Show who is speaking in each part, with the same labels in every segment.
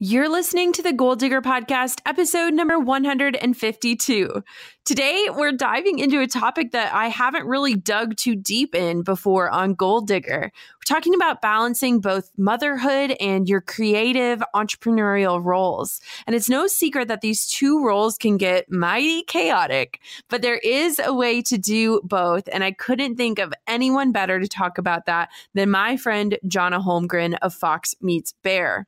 Speaker 1: You're listening to the Goal Digger Podcast, episode number 152. Today, we're diving into a topic that I haven't really dug too deep in before on Goal Digger. We're talking about balancing both motherhood and your creative entrepreneurial roles. And it's no secret that these two roles can get mighty chaotic, but there is a way to do both. And I couldn't think of anyone better to talk about that than my friend Johnna Holmgren of Fox Meets Bear.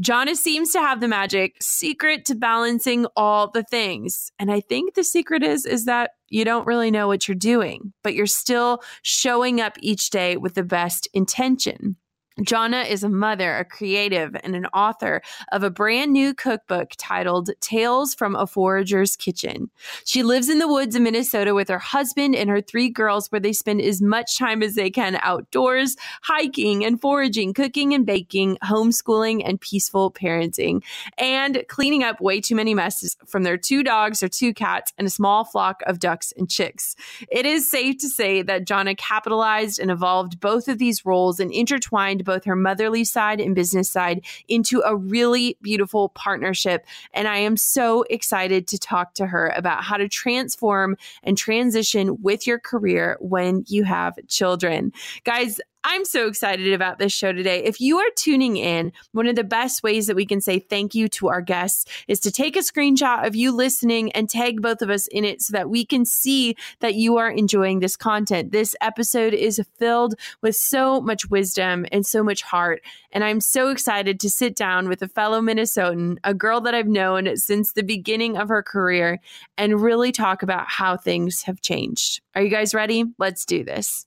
Speaker 1: Johnna seems to have the magic secret to balancing all the things. And I think the secret is is that you don't really know what you're doing, but you're still showing up each day with the best intention. Johnna is a mother, a creative, and an author of a brand new cookbook titled Tales from a Forager's Kitchen. She lives in the woods of Minnesota with her husband and her three girls, where they spend as much time as they can outdoors, hiking and foraging, cooking and baking, homeschooling and peaceful parenting, and cleaning up way too many messes from their two dogs, or two cats, and a small flock of ducks and chicks. It is safe to say that Johnna capitalized and evolved both of these roles and intertwined both her motherly side and business side into a really beautiful partnership. And I am so excited to talk to her about how to transform and transition with your career when you have children. Guys, I'm so excited about this show today. If you are tuning in, one of the best ways that we can say thank you to our guests is to take a screenshot of you listening and tag both of us in it so that we can see that you are enjoying this content. This episode is filled with so much wisdom and so much heart. And I'm so excited to sit down with a fellow Minnesotan, a girl that I've known since the beginning of her career, and really talk about how things have changed. Are you guys ready? Let's do this.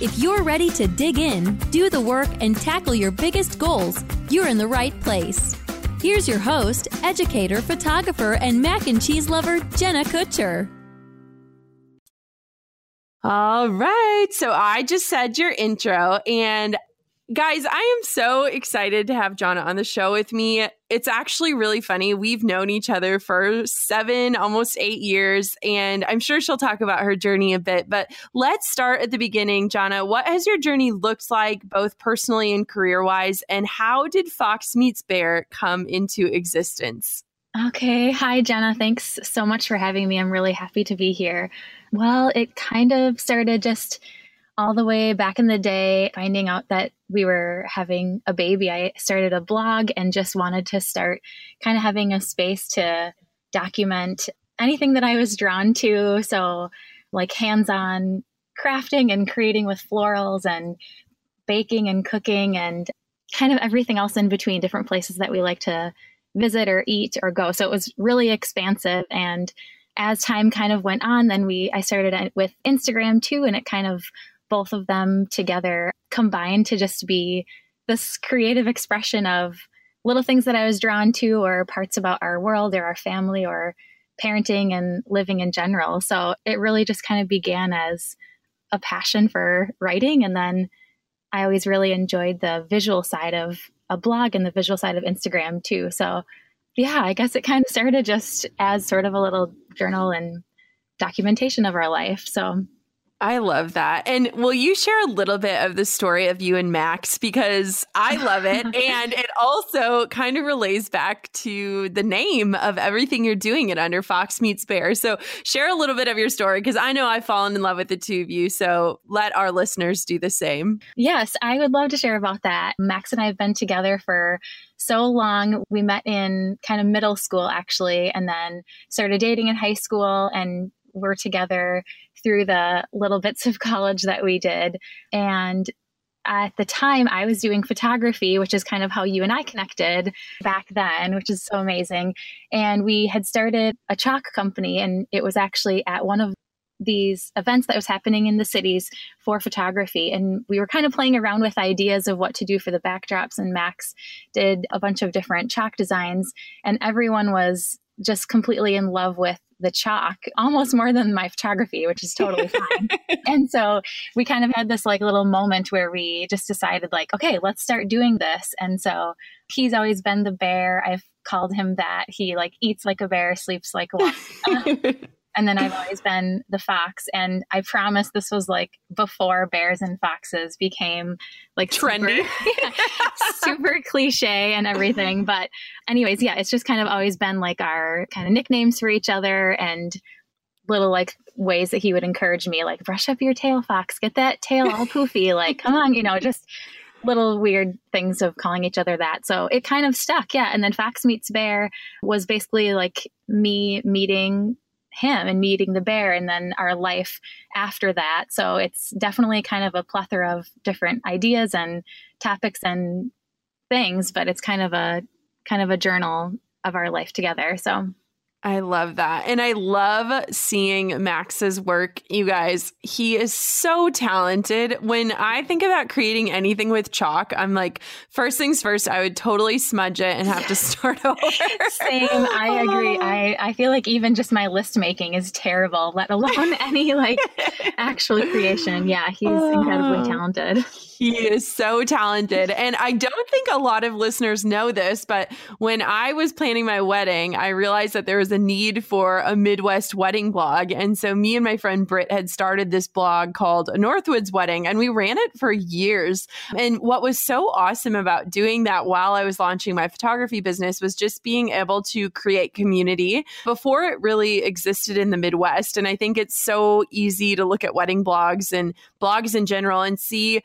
Speaker 2: If you're ready to dig in, do the work, and tackle your biggest goals, you're in the right place. Here's your host, educator, photographer, and mac and cheese lover, Jenna Kutcher.
Speaker 1: All right. So I just said your intro, and Guys, I am so excited to have Johnna on the show with me. It's actually really funny. We've known each other for seven, almost eight years, and I'm sure she'll talk about her journey a bit. But let's start at the beginning. Johnna, what has your journey looked like, both personally and career wise, and how did Fox Meets Bear come into existence?
Speaker 3: Okay. Hi, Jenna. Thanks so much for having me. I'm really happy to be here. Well, it kind of started just all the way back in the day, finding out that we were having a baby, I started a blog and just wanted to start kind of having a space to document anything that I was drawn to. So, like hands on crafting and creating with florals and baking and cooking and kind of everything else in between different places that we like to visit or eat or go. So it was really expansive and as time kind of went on, then we I started uh, with Instagram too, and it kind of both of them together combined to just be this creative expression of little things that I was drawn to, or parts about our world or our family or parenting and living in general. So it really just kind of began as a passion for writing. And then I always really enjoyed the visual side of a blog and the visual side of Instagram too. So yeah, I guess it kind of started just as sort of a little journal and documentation of our life. So
Speaker 1: I love that. And will you share a little bit of the story of you and Max? Because I love it. and it also kind of relays back to the name of everything you're doing at Under Fox Meets Bear. So share a little bit of your story because I know I've fallen in love with the two of you. So let our listeners do the same.
Speaker 3: Yes, I would love to share about that. Max and I have been together for so long. We met in kind of middle school, actually, and then started dating in high school and were together through the little bits of college that we did. And at the time, I was doing photography, which is kind of how you and I connected back then, which is so amazing. And we had started a chalk company, and it was actually at one of these events that was happening in the cities for photography and we were kind of playing around with ideas of what to do for the backdrops and max did a bunch of different chalk designs and everyone was just completely in love with the chalk almost more than my photography, which is totally fine. and so we kind of had this like little moment where we just decided like, okay, let's start doing this. And so he's always been the bear. I've called him that. He like eats like a bear, sleeps like a one. And then I've always been the fox. And I promise this was like before bears and foxes became like
Speaker 1: trendy,
Speaker 3: super, yeah, super cliche and everything. But, anyways, yeah, it's just kind of always been like our kind of nicknames for each other and little like ways that he would encourage me, like, brush up your tail, fox, get that tail all poofy. like, come on, you know, just little weird things of calling each other that. So it kind of stuck. Yeah. And then Fox Meets Bear was basically like me meeting him and meeting the bear and then our life after that. So it's definitely kind of a plethora of different ideas and topics and things, but it's kind of a kind of a journal of our life together. So
Speaker 1: I love that. And I love seeing Max's work, you guys. He is so talented. When I think about creating anything with chalk, I'm like, first things first, I would totally smudge it and have to start over.
Speaker 3: Same. I agree. I, I feel like even just my list making is terrible, let alone any like actual creation. Yeah, he's incredibly oh. talented.
Speaker 1: He is so talented. And I don't think a lot of listeners know this, but when I was planning my wedding, I realized that there was a need for a Midwest wedding blog. And so me and my friend Britt had started this blog called Northwoods Wedding, and we ran it for years. And what was so awesome about doing that while I was launching my photography business was just being able to create community before it really existed in the Midwest. And I think it's so easy to look at wedding blogs and blogs in general and see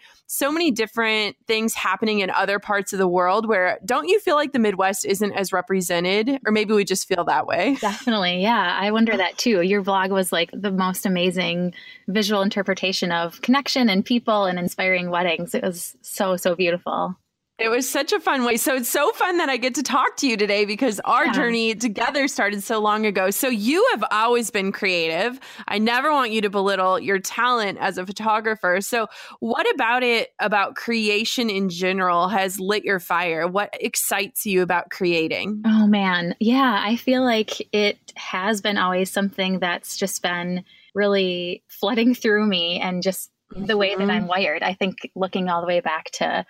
Speaker 1: many different things happening in other parts of the world where don't you feel like the Midwest isn't as represented? Or maybe we just feel that way.
Speaker 3: Definitely. Yeah. I wonder that too. Your vlog was like the most amazing visual interpretation of connection and people and inspiring weddings. It was so, so beautiful.
Speaker 1: It was such a fun way. So it's so fun that I get to talk to you today because our yeah. journey together started so long ago. So you have always been creative. I never want you to belittle your talent as a photographer. So what about it about creation in general has lit your fire? What excites you about creating?
Speaker 3: Oh man. Yeah, I feel like it has been always something that's just been really flooding through me and just the way that mm-hmm. I'm wired. I think looking all the way back to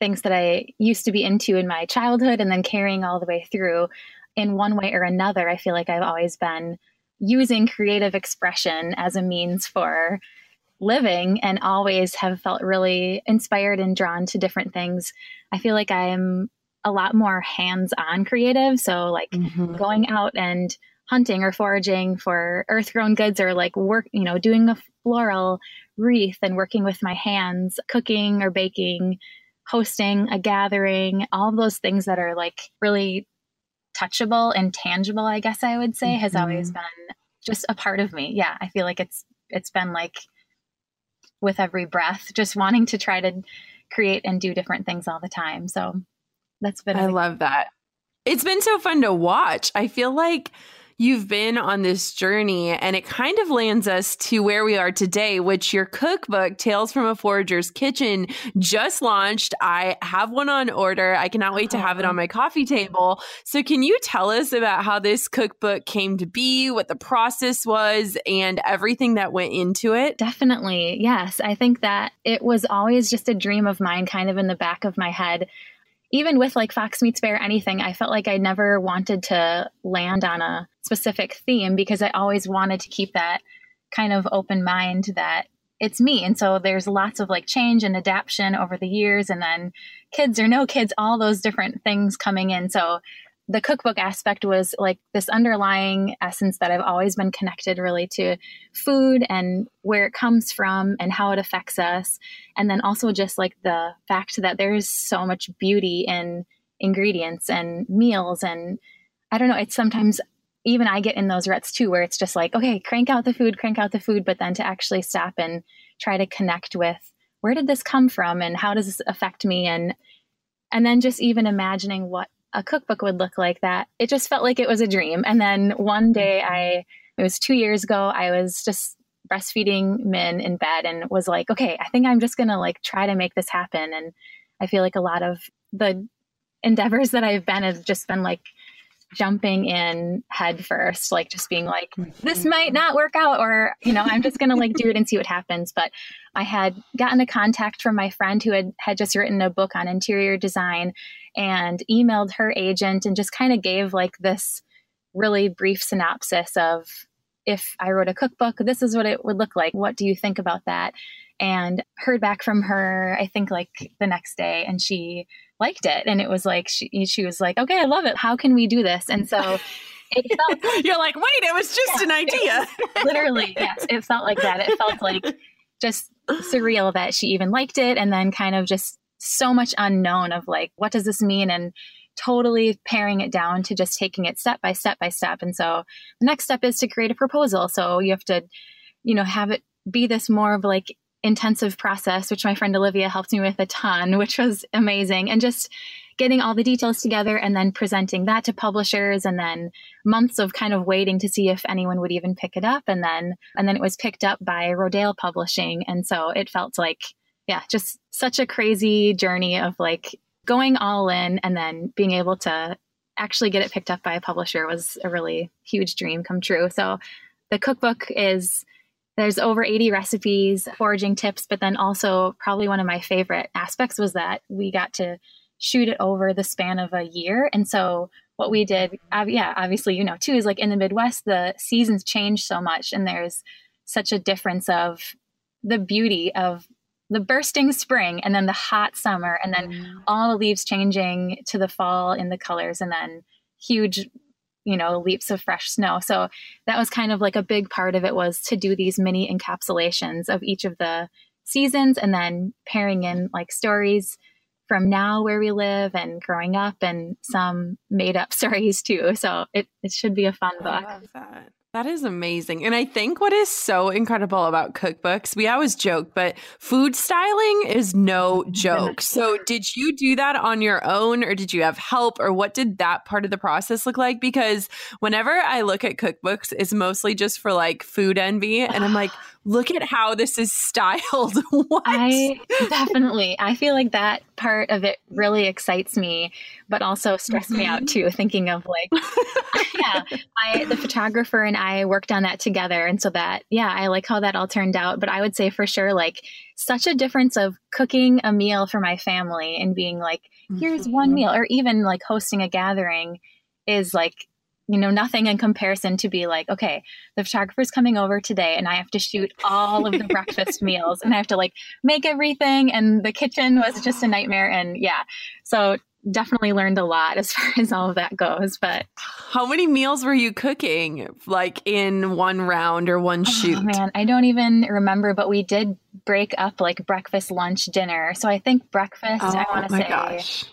Speaker 3: things that I used to be into in my childhood and then carrying all the way through in one way or another. I feel like I've always been using creative expression as a means for living and always have felt really inspired and drawn to different things. I feel like I'm a lot more hands on creative. So, like mm-hmm. going out and hunting or foraging for earth grown goods or like work, you know, doing a floral wreath and working with my hands, cooking or baking, hosting a gathering, all those things that are like really touchable and tangible, I guess I would say, mm-hmm. has always been just a part of me. Yeah, I feel like it's it's been like with every breath, just wanting to try to create and do different things all the time. So that's been
Speaker 1: I love that. It's been so fun to watch. I feel like you've been on this journey and it kind of lands us to where we are today, which your cookbook, Tales from a Forager's Kitchen, just launched. I have one on order. I cannot wait to have it on uh-huh. my coffee table. So, can you tell us about how this cookbook came to be, what the process was, and everything that went into it?
Speaker 3: Definitely. Yes. I think that it was always just a dream of mine, kind of in the back of my head even with like Fox Meets Bear, anything, I felt like I never wanted to land on a specific theme because I always wanted to keep that kind of open mind that it's me. And so there's lots of like change and adaptation over the years, and then kids or no kids, all those different things coming in. So the cookbook aspect was like this underlying essence that I've always been connected really to food and where it comes from and how it affects us. And then also just like the fact that there is so much beauty in ingredients and meals. And I don't know, it's sometimes even I get in those ruts too, where it's just like, okay, crank out the food, crank out the food, but then to actually stop and try to connect with where did this come from and how does this affect me? And and then just even imagining what a cookbook would look like that. It just felt like it was a dream. And then one mm-hmm. day i it was two years ago i was just breastfeeding min in bed and was like okay i think i'm just gonna like try to make this happen. And i feel like a lot of the endeavors that i've been have just been like jumping in head first, like just being like, this mm-hmm. might not work out, or, you know, I'm just going to like do it and see what happens. But I had gotten a contact from my friend who had, had just written a book on interior design and emailed her agent and just kind of gave like this really brief synopsis of if I wrote a cookbook, this is what it would look like. What do you think about that? And heard back from her, I think like the next day, and she liked it. And it was like, she, she was like, okay, I love it. How can we do this? And so it
Speaker 1: felt. You're like, wait, it was just yeah, an idea.
Speaker 3: literally, yes. It felt like that. It felt like just surreal that she even liked it. And then kind of just so much unknown of like, what does this mean? And totally paring it down to just taking it step by step by step. And so the next step is to create a proposal. So you have to, you know, have it be this more of like intensive process, which my friend Olivia helped me with a ton, which was amazing. And just getting all the details together and then presenting that to publishers and then months of kind of waiting to see if anyone would even pick it up. And then and then it was picked up by Rodale Publishing. And so it felt like yeah just such a crazy journey of like going all in and then being able to actually get it picked up by a publisher was a really huge dream come true. So the cookbook is there's over 80 recipes, foraging tips, but then also probably one of my favorite aspects was that we got to shoot it over the span of a year. And so what we did, yeah, obviously, you know, too, is like in the Midwest, the seasons change so much and there's such a difference of the beauty of the bursting spring and then the hot summer and then mm. all the leaves changing to the fall in the colors and then huge you know leaps of fresh snow. So that was kind of like a big part of it was to do these mini encapsulations of each of the seasons and then pairing in like stories from now where we live and growing up and some made up stories too. So it, it should be a fun book
Speaker 1: that is amazing. And I think what is so incredible about cookbooks, we always joke, but food styling is no joke. So, did you do that on your own or did you have help or what did that part of the process look like? Because whenever I look at cookbooks, it's mostly just for like food envy. And I'm like, look at how this is styled. what?
Speaker 3: I definitely, I feel like that part of it really excites me, but also stressed me out mm-hmm. too, thinking of like, yeah, I, the photographer and I worked on that together. And so that, yeah, I like how that all turned out. But I would say for sure, like, such a difference of cooking a meal for my family and being like, here's one mm-hmm. meal, or even like hosting a gathering is like you know, nothing in comparison to be like, okay, the photographer's coming over today and I have to shoot all of the breakfast meals and I have to like make everything. And the kitchen was just a nightmare. And yeah, so definitely learned a lot as far as all of that goes. But
Speaker 1: how many meals were you cooking like in one round or one oh, shoot? Oh,
Speaker 3: man, I don't even remember, but we did break up like breakfast, lunch, dinner. So I think breakfast, oh, I want to say. Gosh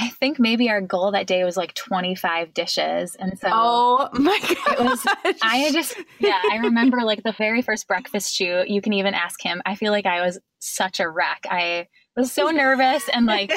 Speaker 3: I think maybe our goal that day was like 25 dishes. And so
Speaker 1: Oh my god. It was
Speaker 3: I just yeah, I remember like the very first breakfast shoot, you can even ask him. I feel like I was such a wreck. I was so nervous and like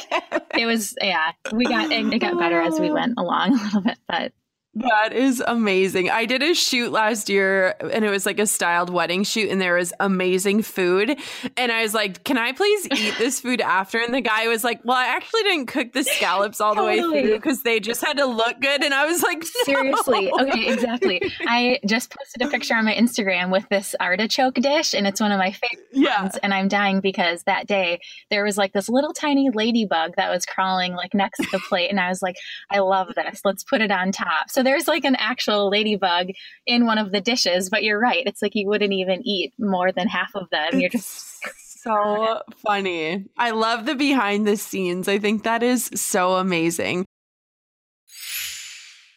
Speaker 3: it was yeah, we got it, it got better as we went along a little bit, but
Speaker 4: That is amazing. I did a shoot last year and it was like a styled wedding shoot and there was amazing food. And I was like, Can I please eat this food after? And the guy was like, Well, I actually didn't cook the scallops all totally. the way through because they just had to look good. And I was like, no.
Speaker 3: Seriously. Okay, exactly. I just posted a picture on my Instagram with this artichoke dish and it's one of my favorite yeah. ones. And I'm dying because that day there was like this little tiny ladybug that was crawling like next to the plate. And I was like, I love this. Let's put it on top. So there's like an actual ladybug in one of the dishes, but you're right. It's like you wouldn't even eat more than half of them. You're just
Speaker 4: so funny. I love the behind the scenes. I think that is so amazing.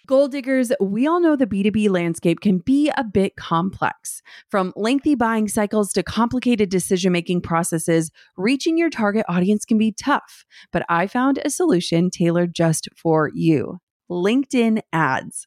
Speaker 4: Goal diggers, we all know the B2B landscape can be a bit complex. From lengthy buying cycles to complicated decision making processes, reaching your target audience can be tough. But I found a solution tailored just for you. LinkedIn ads.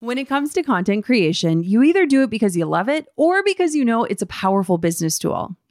Speaker 4: When it comes to content creation, you either do it because you love it or because you know it's a powerful business tool.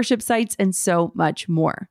Speaker 4: membership sites, and so much more.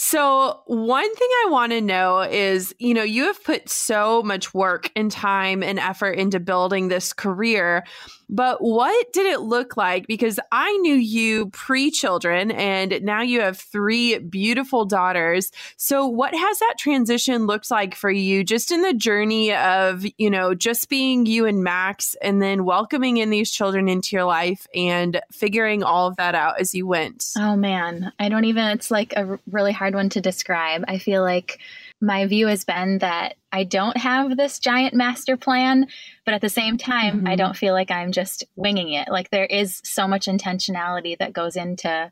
Speaker 4: So, one thing I want to know is you know, you have put so much work and time and effort into building this career. But what did it look like? Because I knew you pre children and now you have three beautiful daughters. So, what has that transition looked like for you just in the journey of, you know, just being you and Max and then welcoming in these children into your life and figuring all of that out as you went?
Speaker 3: Oh, man. I don't even, it's like a really hard one to describe. I feel like my view has been that I don't have this giant master plan, but at the same time, mm-hmm. I don't feel like I'm just winging it. Like there is so much intentionality that goes into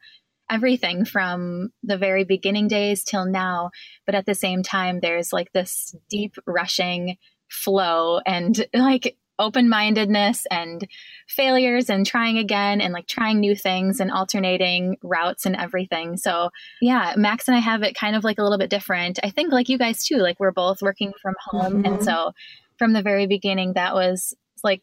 Speaker 3: everything from the very beginning days till now. But at the same time, there's like this deep rushing flow and like open mindedness and failures and trying again and like trying new things and alternating routes and everything. So, yeah, Max and I have it kind of like a little bit different. I think, like you guys too, like we're both working from home. Mm-hmm. And so, from the very beginning, that was like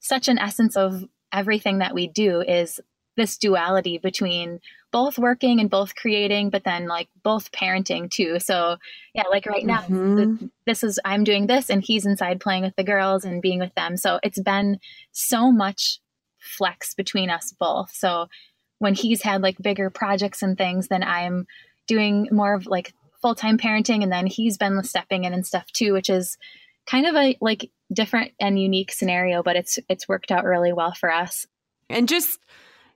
Speaker 3: such an essence of everything that we do is this duality between both working and both creating, but then like both parenting too. So yeah, like right now, mm-hmm. this is I'm doing this, and he's inside playing with the girls and being with them. So it's been so much flex between us both. So when he's had like bigger projects and things, then I'm doing more of like full time parenting, and then he's been stepping in and stuff too, which is kind of a like different and unique scenario, but it's it's worked out really well for us.
Speaker 1: And just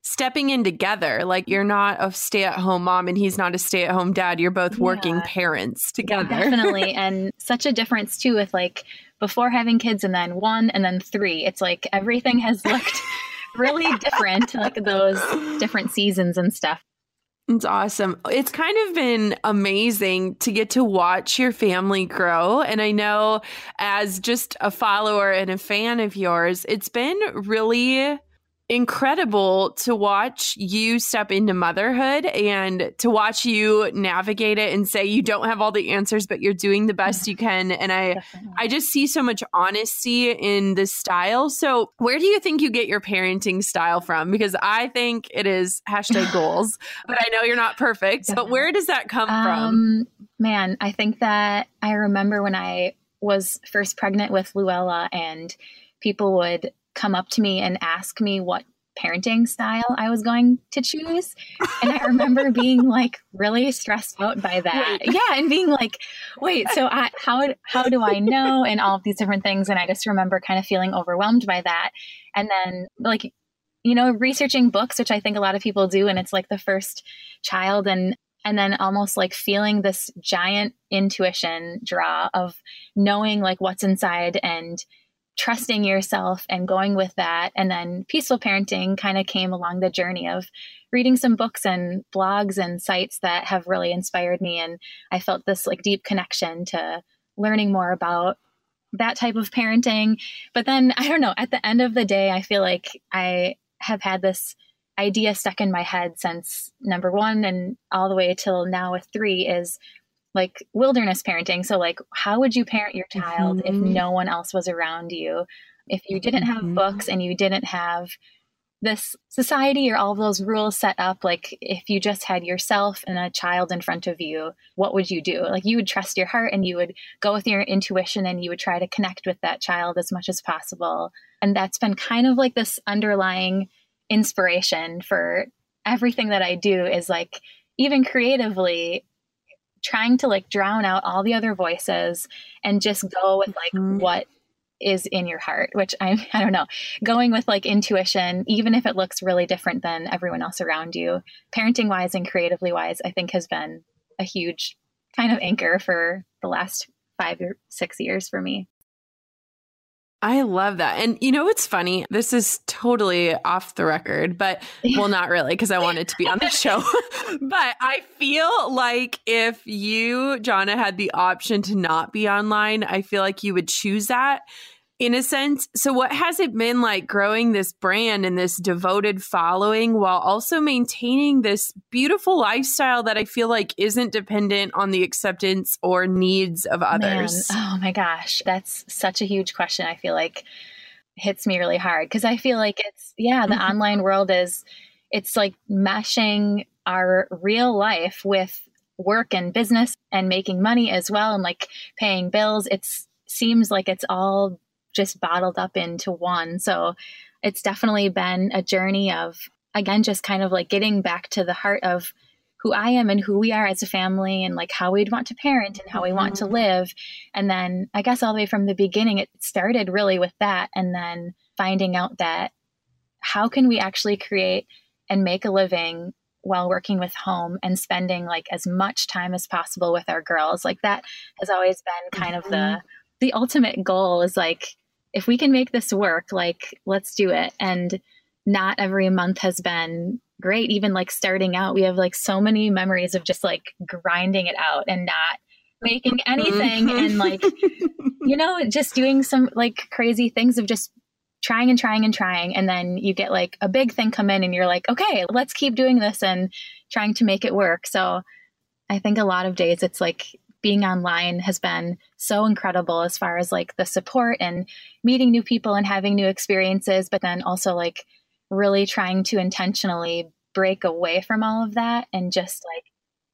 Speaker 1: stepping in together. Like you're not a stay at home mom and he's not a stay at home dad. You're both yeah. working parents together.
Speaker 3: Definitely. and such a difference too with like before having kids and then one and then three. It's like everything has looked really different, like those different seasons and stuff.
Speaker 1: It's awesome. It's kind of been amazing to get to watch your family grow. And I know, as just a follower and a fan of yours, it's been really incredible to watch you step into motherhood and to watch you navigate it and say you don't have all the answers but you're doing the best you can. And i Definitely. i just see so much honesty in this style. So where do you think you get your parenting style from? Because i think it is hashtag goals but i know you're not perfect. Definitely. but where does that come um, from
Speaker 3: man i think that i remember when i was first pregnant with luella and people would come up to me and ask me what parenting style I was going to choose. And I remember being like really stressed out by that. Wait. Yeah, and being like, wait, so I, how how do I know and all of these different things and I just remember kind of feeling overwhelmed by that. And then like you know, researching books, which I think a lot of people do and it's like the first child and and then almost like feeling this giant intuition draw of knowing like what's inside and trusting yourself and going with that. And then peaceful parenting kind of came along the journey of reading some books and blogs and sites that have really inspired me. And I felt this like deep connection to learning more about that type of parenting. But then I don't know, at the end of the day, I feel like I have had this idea stuck in my head since number one and all the way till now with three is like wilderness parenting. So, like, how would you parent your child mm-hmm. if no one else was around you? If you didn't have mm-hmm. books and you didn't have this society or all those rules set up, like, if you just had yourself and a child in front of you, what would you do? Like, you would trust your heart and you would go with your intuition and you would try to connect with that child as much as possible. And that's been kind of like this underlying inspiration for everything that I do is like, even creatively, trying to like drown out all the other voices and just go with like mm-hmm. what is in your heart which i'm i don't know going with like intuition even if it looks really different than everyone else around you parenting wise and creatively wise i think has been a huge kind of anchor for the last five or six years for me
Speaker 1: I love that. And you know what's funny? This is totally off the record, but well, not really, because I wanted to be on the show. but I feel like if you, Johnna, had the option to not be online, I feel like you would choose that in a sense. So, what has it been like growing this brand and this devoted following while also maintaining this beautiful lifestyle that I feel like isn't dependent on the acceptance or needs of others?
Speaker 3: Man. Oh my gosh, that's such a huge question. I feel like hits me really hard because I feel like it's, yeah, the mm-hmm. online world is, it's like meshing our real life with work and business and making money as well and like paying bills. It's, seems like it's all just bottled up into one. So it's definitely been a journey of, again, just kind of like getting back to the heart of who I am and who we are as a family and like how we'd want to parent and how we want to mm-hmm. live. And then I guess all the way from the beginning, it started really with that. And then finding out that how can we actually create and make a living while working with home and spending like as much time as possible with our girls like that has always been kind of the mm-hmm. the ultimate goal is like if we can make this work, like let's do it. And not every month has been great. Even like starting out, we have like so many memories of just like grinding it out and not making anything mm-hmm. and like, you know, just doing some like crazy things of just trying and trying and trying. And then you get like a big thing come in and you're like, okay, let's keep doing this and trying to make it work. So I think a lot of days it's like being online has been so incredible as far as like the support and meeting new people and having new experiences, but then also like really trying to intentionally break away from all of that and just like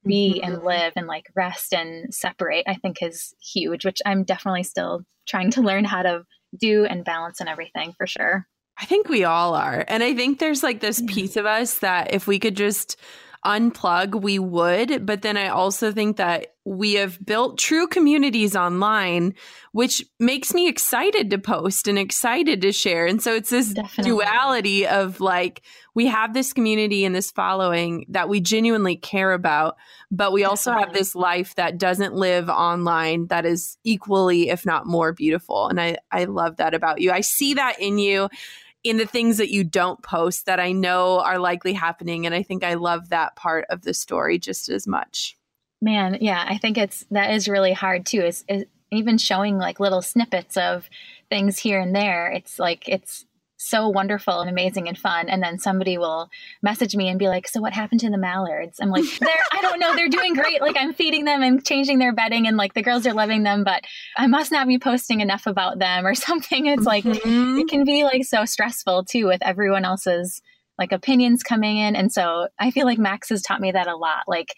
Speaker 3: be mm-hmm. and live and like rest and separate, I think is huge, which I'm definitely still trying to learn how to do and balance and everything for sure.
Speaker 1: I think we all are. And I think there's like this piece of us that if we could just unplug, we would. But then I also think that we have built true communities online, which makes me excited to post and excited to share. And so it's this Definitely. duality of like, we have this community and this following that we genuinely care about, but we also have this life that doesn't live online that is equally, if not more beautiful. And I, I love that about you. I see that in you in the things that you don't post that I know are likely happening. And I think I love that part of the story just as much.
Speaker 3: Man, yeah, I think it's that is really hard too. Is, is even showing like little snippets of things here and there. It's like it's so wonderful and amazing and fun. And then somebody will message me and be like, So what happened to the mallards? I'm like, They're, I don't know. They're doing great. Like I'm feeding them and changing their bedding and like the girls are loving them, but I must not be posting enough about them or something. It's like, mm-hmm. it can be like so stressful too with everyone else's like opinions coming in. And so I feel like Max has taught me that a lot. Like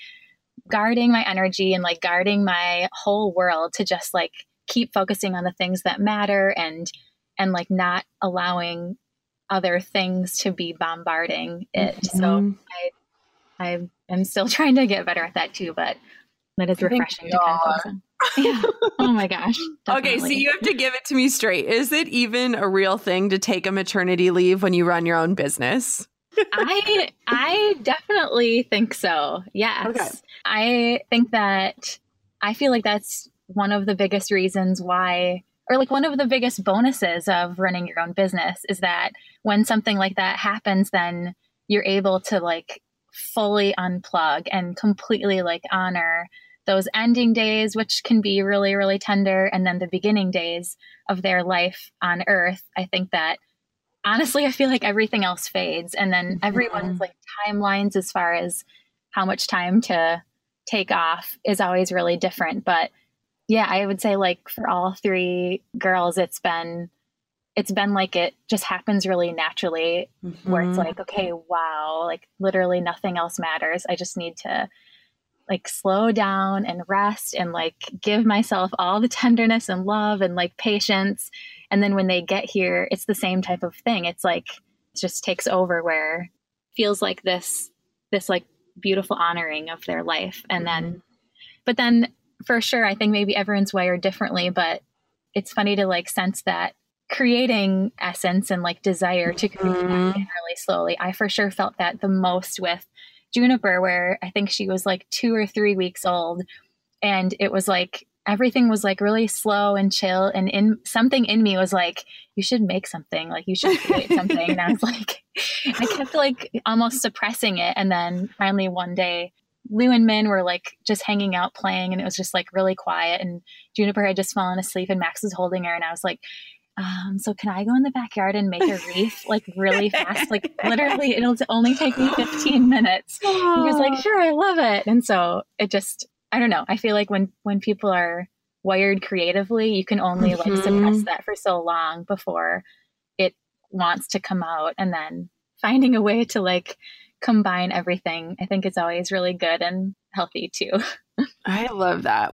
Speaker 3: guarding my energy and like guarding my whole world to just like keep focusing on the things that matter and and like not allowing other things to be bombarding it. Mm-hmm. So I I am still trying to get better at that too, but that is refreshing to kind of focus on. yeah. Oh my gosh.
Speaker 1: Definitely. Okay, so you have to give it to me straight. Is it even a real thing to take a maternity leave when you run your own business?
Speaker 3: I I definitely think so. Yes. Okay. I think that I feel like that's one of the biggest reasons why or like one of the biggest bonuses of running your own business is that when something like that happens then you're able to like fully unplug and completely like honor those ending days which can be really really tender and then the beginning days of their life on earth i think that honestly i feel like everything else fades and then mm-hmm. everyone's like timelines as far as how much time to take off is always really different but yeah, I would say like for all three girls, it's been it's been like it just happens really naturally mm-hmm. where it's mm-hmm. like okay wow like literally nothing else matters i just need to like slow down and rest and like give myself all the tenderness and love and like patience and then when they get here it's the same type of thing it's like it just takes over where feels like this this like beautiful honoring of their life and mm-hmm. then but then for sure, I think maybe everyone's wired differently, but it's funny to like sense that creating essence and like desire to create mm-hmm. really slowly. I for sure felt that the most with Juniper, where I think she was like two or three weeks old. And it was like everything was like really slow and chill. And in something in me was like, you should make something, like you should create something. and I was like, I kept like almost suppressing it. And then finally one day Lou and Min were like just hanging out playing and it was just like really quiet and Juniper had just fallen asleep and Max was holding her and I was like, um, so can I go in the backyard and make a wreath like really fast? Like literally it'll only take me 15 minutes. He was like, sure, I love it. And so it just, I don't know. I feel like when, when people are wired creatively, you can only mm-hmm. like suppress that for so long before it wants to come out and then finding a way to like combine everything, I think it's always really good and healthy too.
Speaker 1: I love that.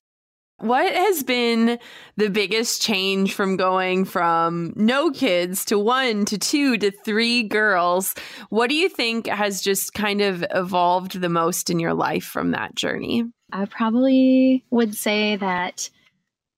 Speaker 4: What has been the biggest change from going from no kids to one to two to three girls? What do you think has just kind of evolved the most in your life from that journey?
Speaker 3: I probably would say that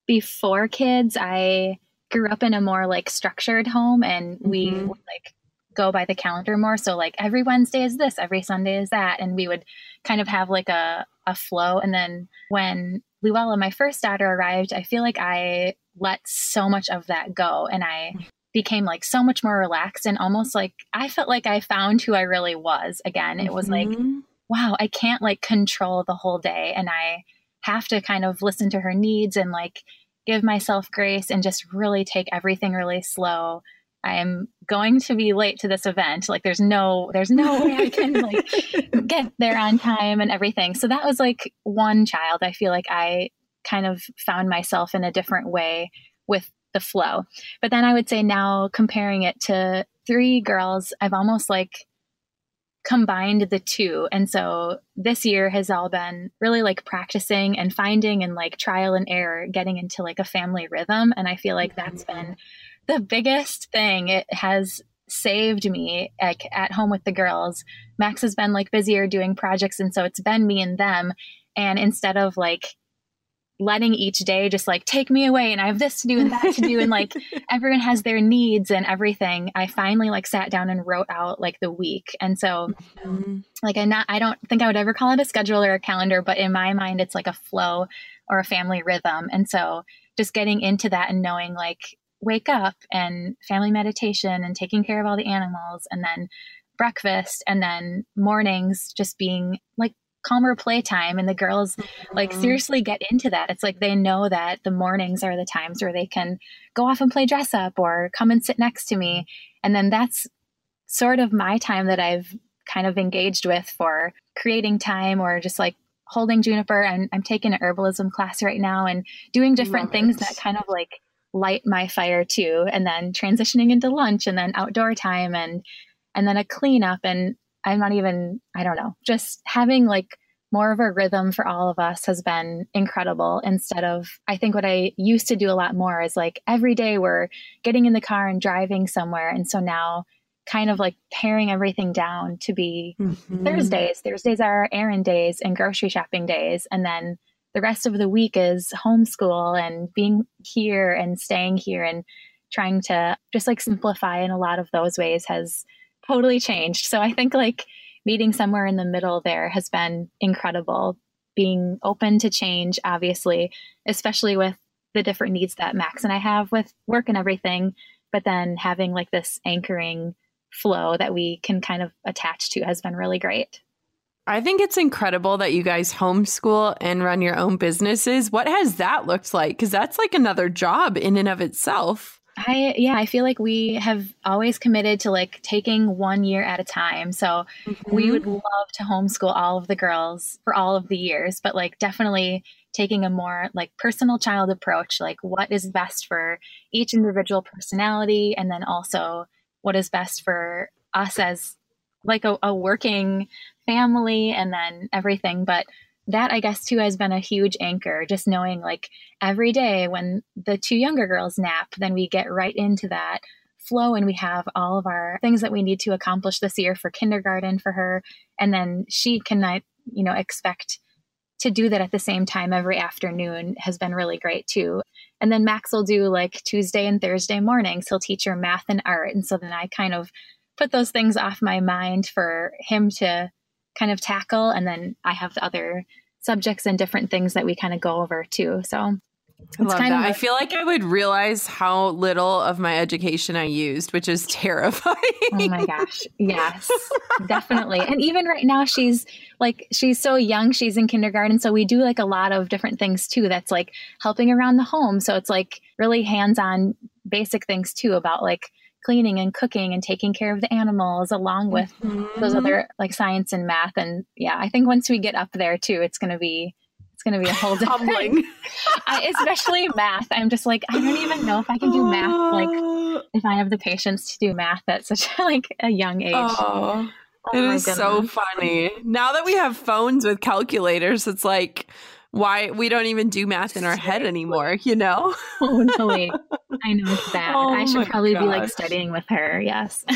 Speaker 3: before kids, I grew up in a more like structured home and we mm-hmm. would like go by the calendar more. So like every Wednesday is this, every Sunday is that. And we would kind of have like a, a flow. And then when Luella, my first daughter, arrived, I feel like I let so much of that go and I became like so much more relaxed and almost like I felt like I found who I really was again. It was mm-hmm. like, wow, I can't like control the whole day and I have to kind of listen to her needs and like give myself grace and just really take everything really slow. I am going to be late to this event. Like there's no there's no way I can like get there on time and everything. So that was like one child. I feel like I kind of found myself in a different way with the flow. But then I would say now comparing it to three girls, I've almost like combined the two. And so this year has all been really like practicing and finding and like trial and error, getting into like a family rhythm. And I feel like that's mm-hmm. been the biggest thing it has saved me like at home with the girls max has been like busier doing projects and so it's been me and them and instead of like letting each day just like take me away and I have this to do and that to do and like everyone has their needs and everything. I finally like sat down and wrote out like the week. And so mm-hmm. like I not I don't think I would ever call it a schedule or a calendar, but in my mind it's like a flow or a family rhythm. And so just getting into that and knowing like wake up and family meditation and taking care of all the animals and then breakfast and then mornings just being like calmer playtime and the girls mm-hmm. like seriously get into that it's like they know that the mornings are the times where they can go off and play dress up or come and sit next to me and then that's sort of my time that i've kind of engaged with for creating time or just like holding juniper and i'm taking an herbalism class right now and doing different Love things it. that kind of like light my fire too and then transitioning into lunch and then outdoor time and and then a cleanup and i'm not even i don't know just having like more of a rhythm for all of us has been incredible instead of i think what i used to do a lot more is like every day we're getting in the car and driving somewhere and so now kind of like paring everything down to be mm-hmm. thursdays thursdays are errand days and grocery shopping days and then the rest of the week is homeschool and being here and staying here and trying to just like simplify in a lot of those ways has totally changed. So I think like meeting somewhere in the middle there has been incredible. Being open to change, obviously, especially with the different needs that Max and I have with work and everything, but then having like this anchoring flow that we can kind of attach to has been really great.
Speaker 4: I think it's incredible that you guys homeschool and run your own businesses. What has that looked like? Because that's like another job in and of itself.
Speaker 3: I yeah, I feel like we have always committed to like taking one year at a time. So mm-hmm. we would love to homeschool all of the girls for all of the years, but like definitely taking a more like personal child approach, like what is best for each individual personality and then also what is best for us as like a, a working family and then everything. But that I guess too has been a huge anchor, just knowing like every day when the two younger girls nap, then we get right into that flow and we have all of our things that we need to accomplish this year for kindergarten for her. And then she can, you know, expect to do that at the same time every afternoon has been really great too. And then Max will do like Tuesday and Thursday mornings. He'll teach her math and art. And so then I kind of put those things off my mind for him to kind of tackle. And then I have other subjects and different things that we kind of go over too. So
Speaker 1: I love that. Like, I feel like I would realize how little of my education I used, which is terrifying.
Speaker 3: Oh my gosh. Yes, definitely. And even right now, she's like, she's so young. She's in kindergarten. So we do like a lot of different things too. That's like helping around the home. So it's like really hands on basic things too about like cleaning and cooking and taking care of the animals along with mm-hmm. those other like science and math and yeah i think once we get up there too it's going to be it's going to be a whole different I, especially math i'm just like i don't even know if i can do math like if i have the patience to do math at such like a young age oh.
Speaker 1: Oh it is goodness. so funny. Now that we have phones with calculators, it's like why we don't even do math in our head anymore, you know?
Speaker 3: totally. I know it's bad. Oh I should probably gosh. be like studying with her. Yes.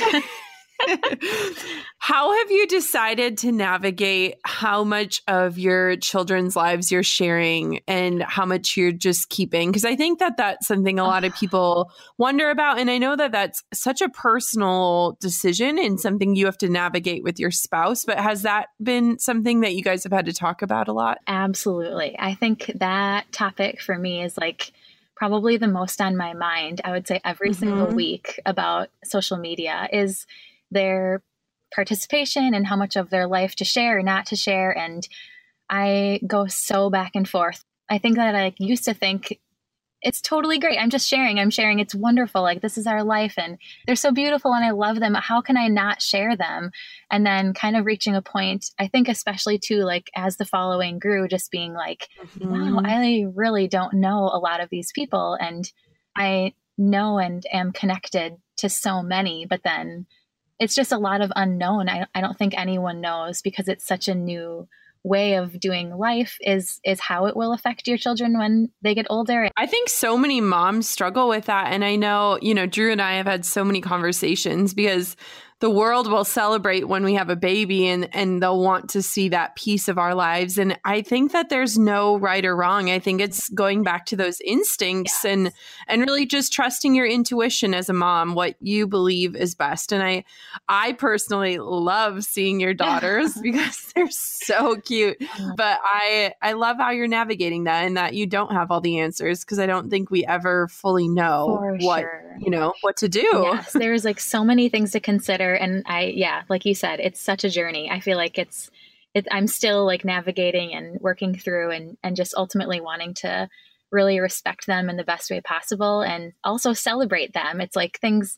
Speaker 1: how have you decided to navigate how much of your children's lives you're sharing and how much you're just keeping? Because I think that that's something a lot of people wonder about. And I know that that's such a personal decision and something you have to navigate with your spouse. But has that been something that you guys have had to talk about a lot?
Speaker 3: Absolutely. I think that topic for me is like, probably the most on my mind, I would say every mm-hmm. single week about social media is their participation and how much of their life to share or not to share. And I go so back and forth. I think that I used to think it's totally great. I'm just sharing. I'm sharing. It's wonderful. Like this is our life and they're so beautiful and I love them. How can I not share them? And then kind of reaching a point, I think especially too like as the following grew just being like, mm-hmm. wow, I really don't know a lot of these people and I know and am connected to so many, but then it's just a lot of unknown. I, I don't think anyone knows because it's such a new way of doing life is is how it will affect your children when they get older.
Speaker 1: I think so many moms struggle with that and I know, you know, Drew and I have had so many conversations because the world will celebrate when we have a baby and and they'll want to see that piece of our lives. And i think that there's no right or wrong. I think it's going back to those instincts yes. and and really just trusting your intuition as a mom what you believe is best. And i i personally love seeing your daughters because they're so cute. But i i love how you're navigating that and that you don't have all the answers because i don't think we ever fully know For what sure. you know what to do.
Speaker 3: Yes. There's like so many things to consider and i yeah like you said it's such a journey. I feel like it's it, i'm still like navigating and working through and and just ultimately wanting to really respect them in the best way possible and also celebrate them. It's like things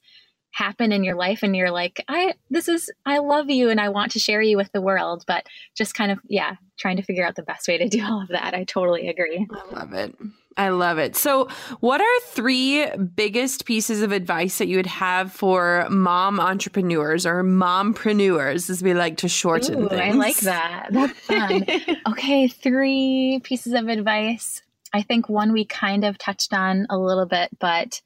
Speaker 3: happen in your life and you're like i this is i love you and i want to share you with the world. But just kind of yeah trying to figure out the best way to do all of that. I totally agree.
Speaker 1: I love it I love it. So, what are three biggest pieces of advice that you would have for mom entrepreneurs or mompreneurs, as we like to shorten Ooh, things? I
Speaker 3: like that. That's fun. okay, three pieces of advice. I think one we kind of touched on a little bit, but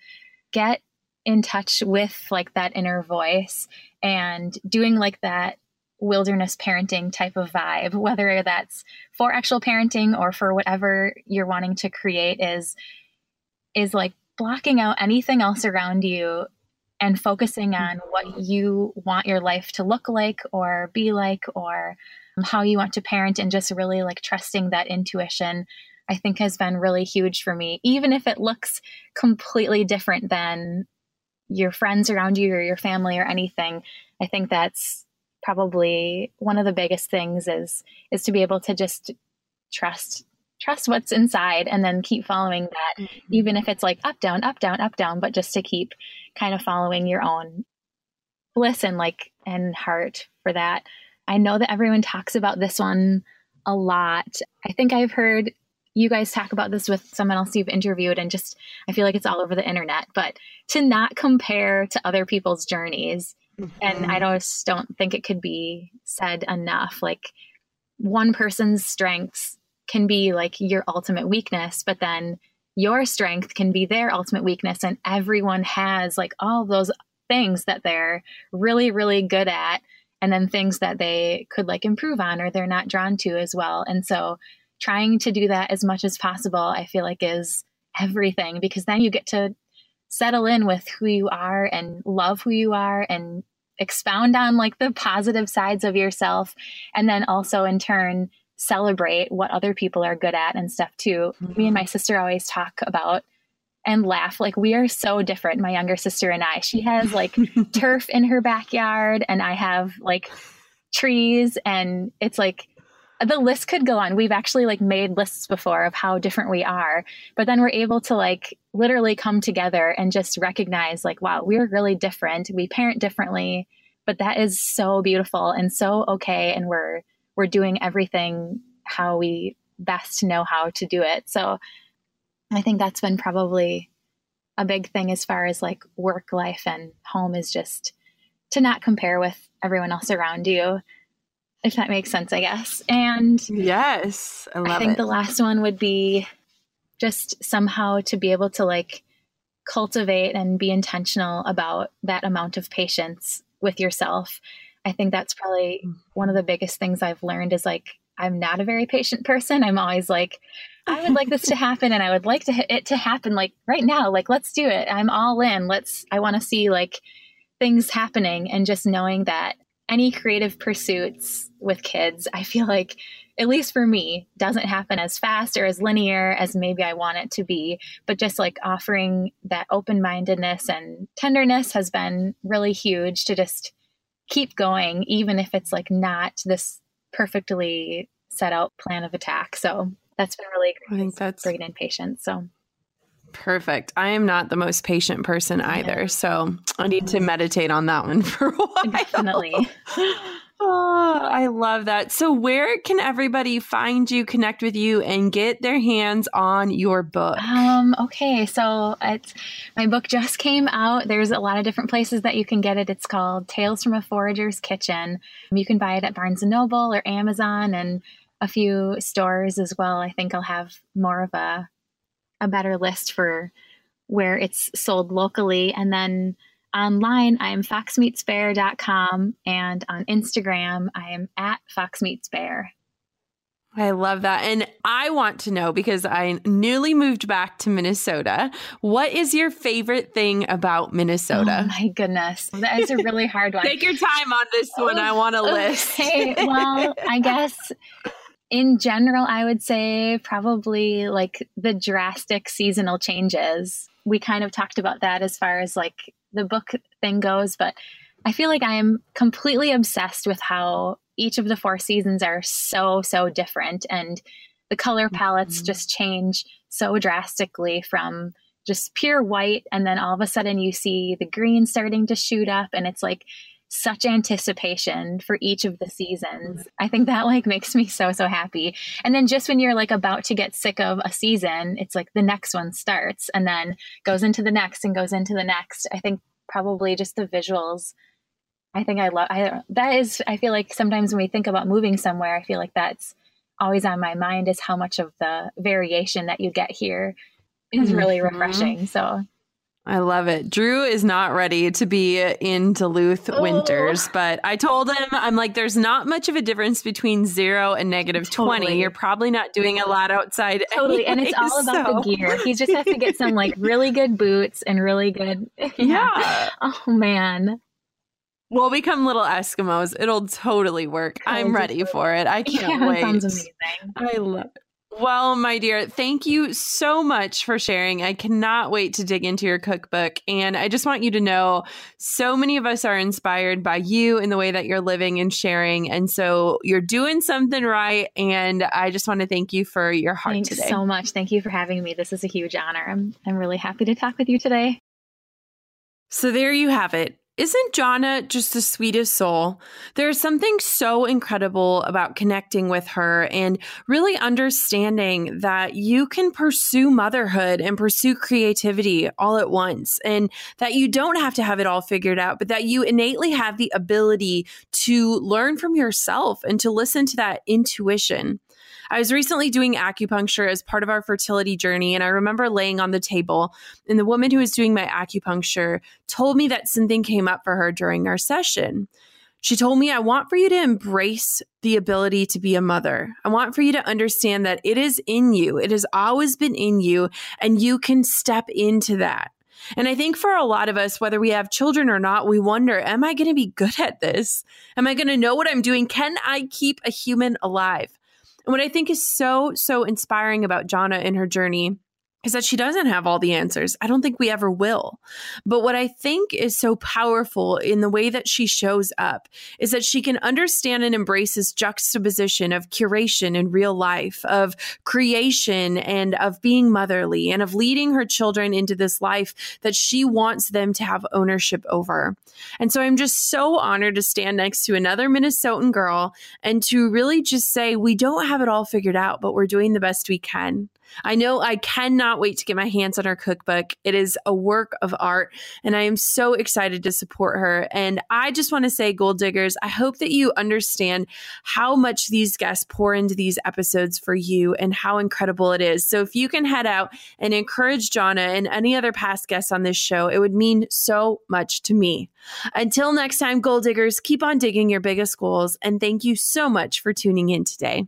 Speaker 3: get in touch with like that inner voice and doing like that wilderness parenting type of vibe, whether that's for actual parenting or for whatever you're wanting to create is is like blocking out anything else around you and focusing mm-hmm. on what you want your life to look like or be like or how you want to parent and just really like trusting that intuition I think has been really huge for me. Even if it looks completely different than your friends around you or your family or anything I think that's probably one of the biggest things is is to be able to just trust trust what's inside and then keep following that mm-hmm. even if it's like up down up down up down but just to keep kind of following your own bliss and like and heart for that i know that everyone talks about this one a lot i think i've heard you guys talk about this with someone else you've interviewed and just i feel like it's all over the internet but to not compare to other people's journeys Mm-hmm. And I mm-hmm. just don't think it could be said enough. Like one person's strengths can be like your ultimate weakness, but then your strength can be their ultimate weakness. And everyone has like all those things that they're really, really good at, and then things that they could like improve on or they're not drawn to as well. And so trying to do that as much as possible, I feel like is everything because then you get to settle in with who you are and love who you are and expound on like the positive sides of yourself and then also in turn celebrate what other people are good at and stuff too. Mm-hmm. Me and my sister always talk about and laugh like we are so different my younger sister and I. She has like turf in her backyard and I have like trees and it's like the list could go on. We've actually like made lists before of how different we are, but then we're able to like literally come together and just recognize like, wow, we're really different. We parent differently, but that is so beautiful and so okay. And we're, we're doing everything how we best know how to do it. So I think that's been probably a big thing as far as like work life and home is just to not compare with everyone else around you if that makes sense, I guess. And
Speaker 1: yes, I, I
Speaker 3: think
Speaker 1: it.
Speaker 3: the last one would be just somehow to be able to like cultivate and be intentional about that amount of patience with yourself. I think that's probably one of the biggest things I've learned is like I'm not a very patient person. I'm always like I would like this to happen and I would like to it to happen like right now. Like let's do it. I'm all in. Let's I want to see like things happening and just knowing that any creative pursuits with kids, I feel like, at least for me, doesn't happen as fast or as linear as maybe I want it to be. But just like offering that open mindedness and tenderness has been really huge to just keep going, even if it's like not this perfectly set out plan of attack. So that's been really great.
Speaker 1: I think that's
Speaker 3: great in patience. So
Speaker 1: Perfect. I am not the most patient person either. Yeah. So I need to meditate on that one for a while.
Speaker 3: Definitely.
Speaker 1: oh, I love that. So, where can everybody find you, connect with you, and get their hands on your book?
Speaker 3: Um, okay, so it's my book just came out. There's a lot of different places that you can get it. It's called Tales from a Forager's Kitchen. You can buy it at Barnes and Noble or Amazon and a few stores as well. I think I'll have more of a a better list for where it's sold locally. And then online, I'm foxmeetsbear.com. And on Instagram, I am at foxmeetsbear.
Speaker 1: I love that. And I want to know because I newly moved back to Minnesota. What is your favorite thing about Minnesota?
Speaker 3: Oh my goodness. That is a really hard one.
Speaker 1: Take your time on this one. I want a list.
Speaker 3: Okay. Well, I guess in general, I would say probably like the drastic seasonal changes. We kind of talked about that as far as like the book thing goes, but I feel like I am completely obsessed with how each of the four seasons are so, so different. And the color palettes mm-hmm. just change so drastically from just pure white. And then all of a sudden you see the green starting to shoot up. And it's like such anticipation for each of the seasons. I think that like makes me so so happy. And then just when you're like about to get sick of a season, it's like the next one starts and then goes into the next and goes into the next. I think probably just the visuals I think I love I that is I feel like sometimes when we think about moving somewhere, I feel like that's always on my mind is how much of the variation that you get here is really mm-hmm. refreshing. So
Speaker 1: I love it. Drew is not ready to be in Duluth oh. winters, but I told him, I'm like, there's not much of a difference between zero and negative totally. 20. You're probably not doing a lot outside.
Speaker 3: Totally. Anyway, and it's all about so. the gear. He just has to get some like really good boots and really good.
Speaker 1: Yeah. yeah.
Speaker 3: Oh, man.
Speaker 1: We'll become little Eskimos. It'll totally work. I'm ready for it. I can't
Speaker 3: yeah,
Speaker 1: wait.
Speaker 3: Sounds amazing.
Speaker 1: I love it. Well, my dear, thank you so much for sharing. I cannot wait to dig into your cookbook. And I just want you to know so many of us are inspired by you in the way that you're living and sharing. And so you're doing something right. And I just want to thank you for your heart
Speaker 3: Thanks
Speaker 1: today.
Speaker 3: so much. Thank you for having me. This is a huge honor. I'm, I'm really happy to talk with you today.
Speaker 1: So there you have it Isn't Johnna just the sweetest soul? There's something so incredible about connecting with her and really understanding that you can pursue motherhood and pursue creativity all at once, and that you don't have to have it all figured out, but that you innately have the ability to learn from yourself and to listen to that intuition. I was recently doing acupuncture as part of our fertility journey, and I remember laying on the table, and the woman who was doing my acupuncture told me that something came up for her during our session. She told me, I want for you to embrace the ability to be a mother. I want for you to understand that it is in you, it has always been in you, and you can step into that. And I think for a lot of us, whether we have children or not, we wonder, am I going to be good at this? Am I going to know what I'm doing? Can I keep a human alive? And what I think is so, so inspiring about Johnna in her journey is that she doesn't have all the answers. I don't think we ever will. But what I think is so powerful in the way that she shows up is that she can understand and embrace this juxtaposition of curation in real life, of creation and of being motherly and of leading her children into this life that she wants them to have ownership over. And so I'm just so honored to stand next to another Minnesotan girl and to really just say, we don't have it all figured out, but we're doing the best we can. I know I cannot wait to get my hands on her cookbook. It is a work of art, and I am so excited to support her. And I just want to say, Goal Diggers, I hope that you understand how much these guests pour into these episodes for you and how incredible it is. So if you can head out and encourage Johnna and any other past guests on this show, it would mean so much to me. Until next time, Goal Diggers, keep on digging your biggest goals, and thank you so much for tuning in today.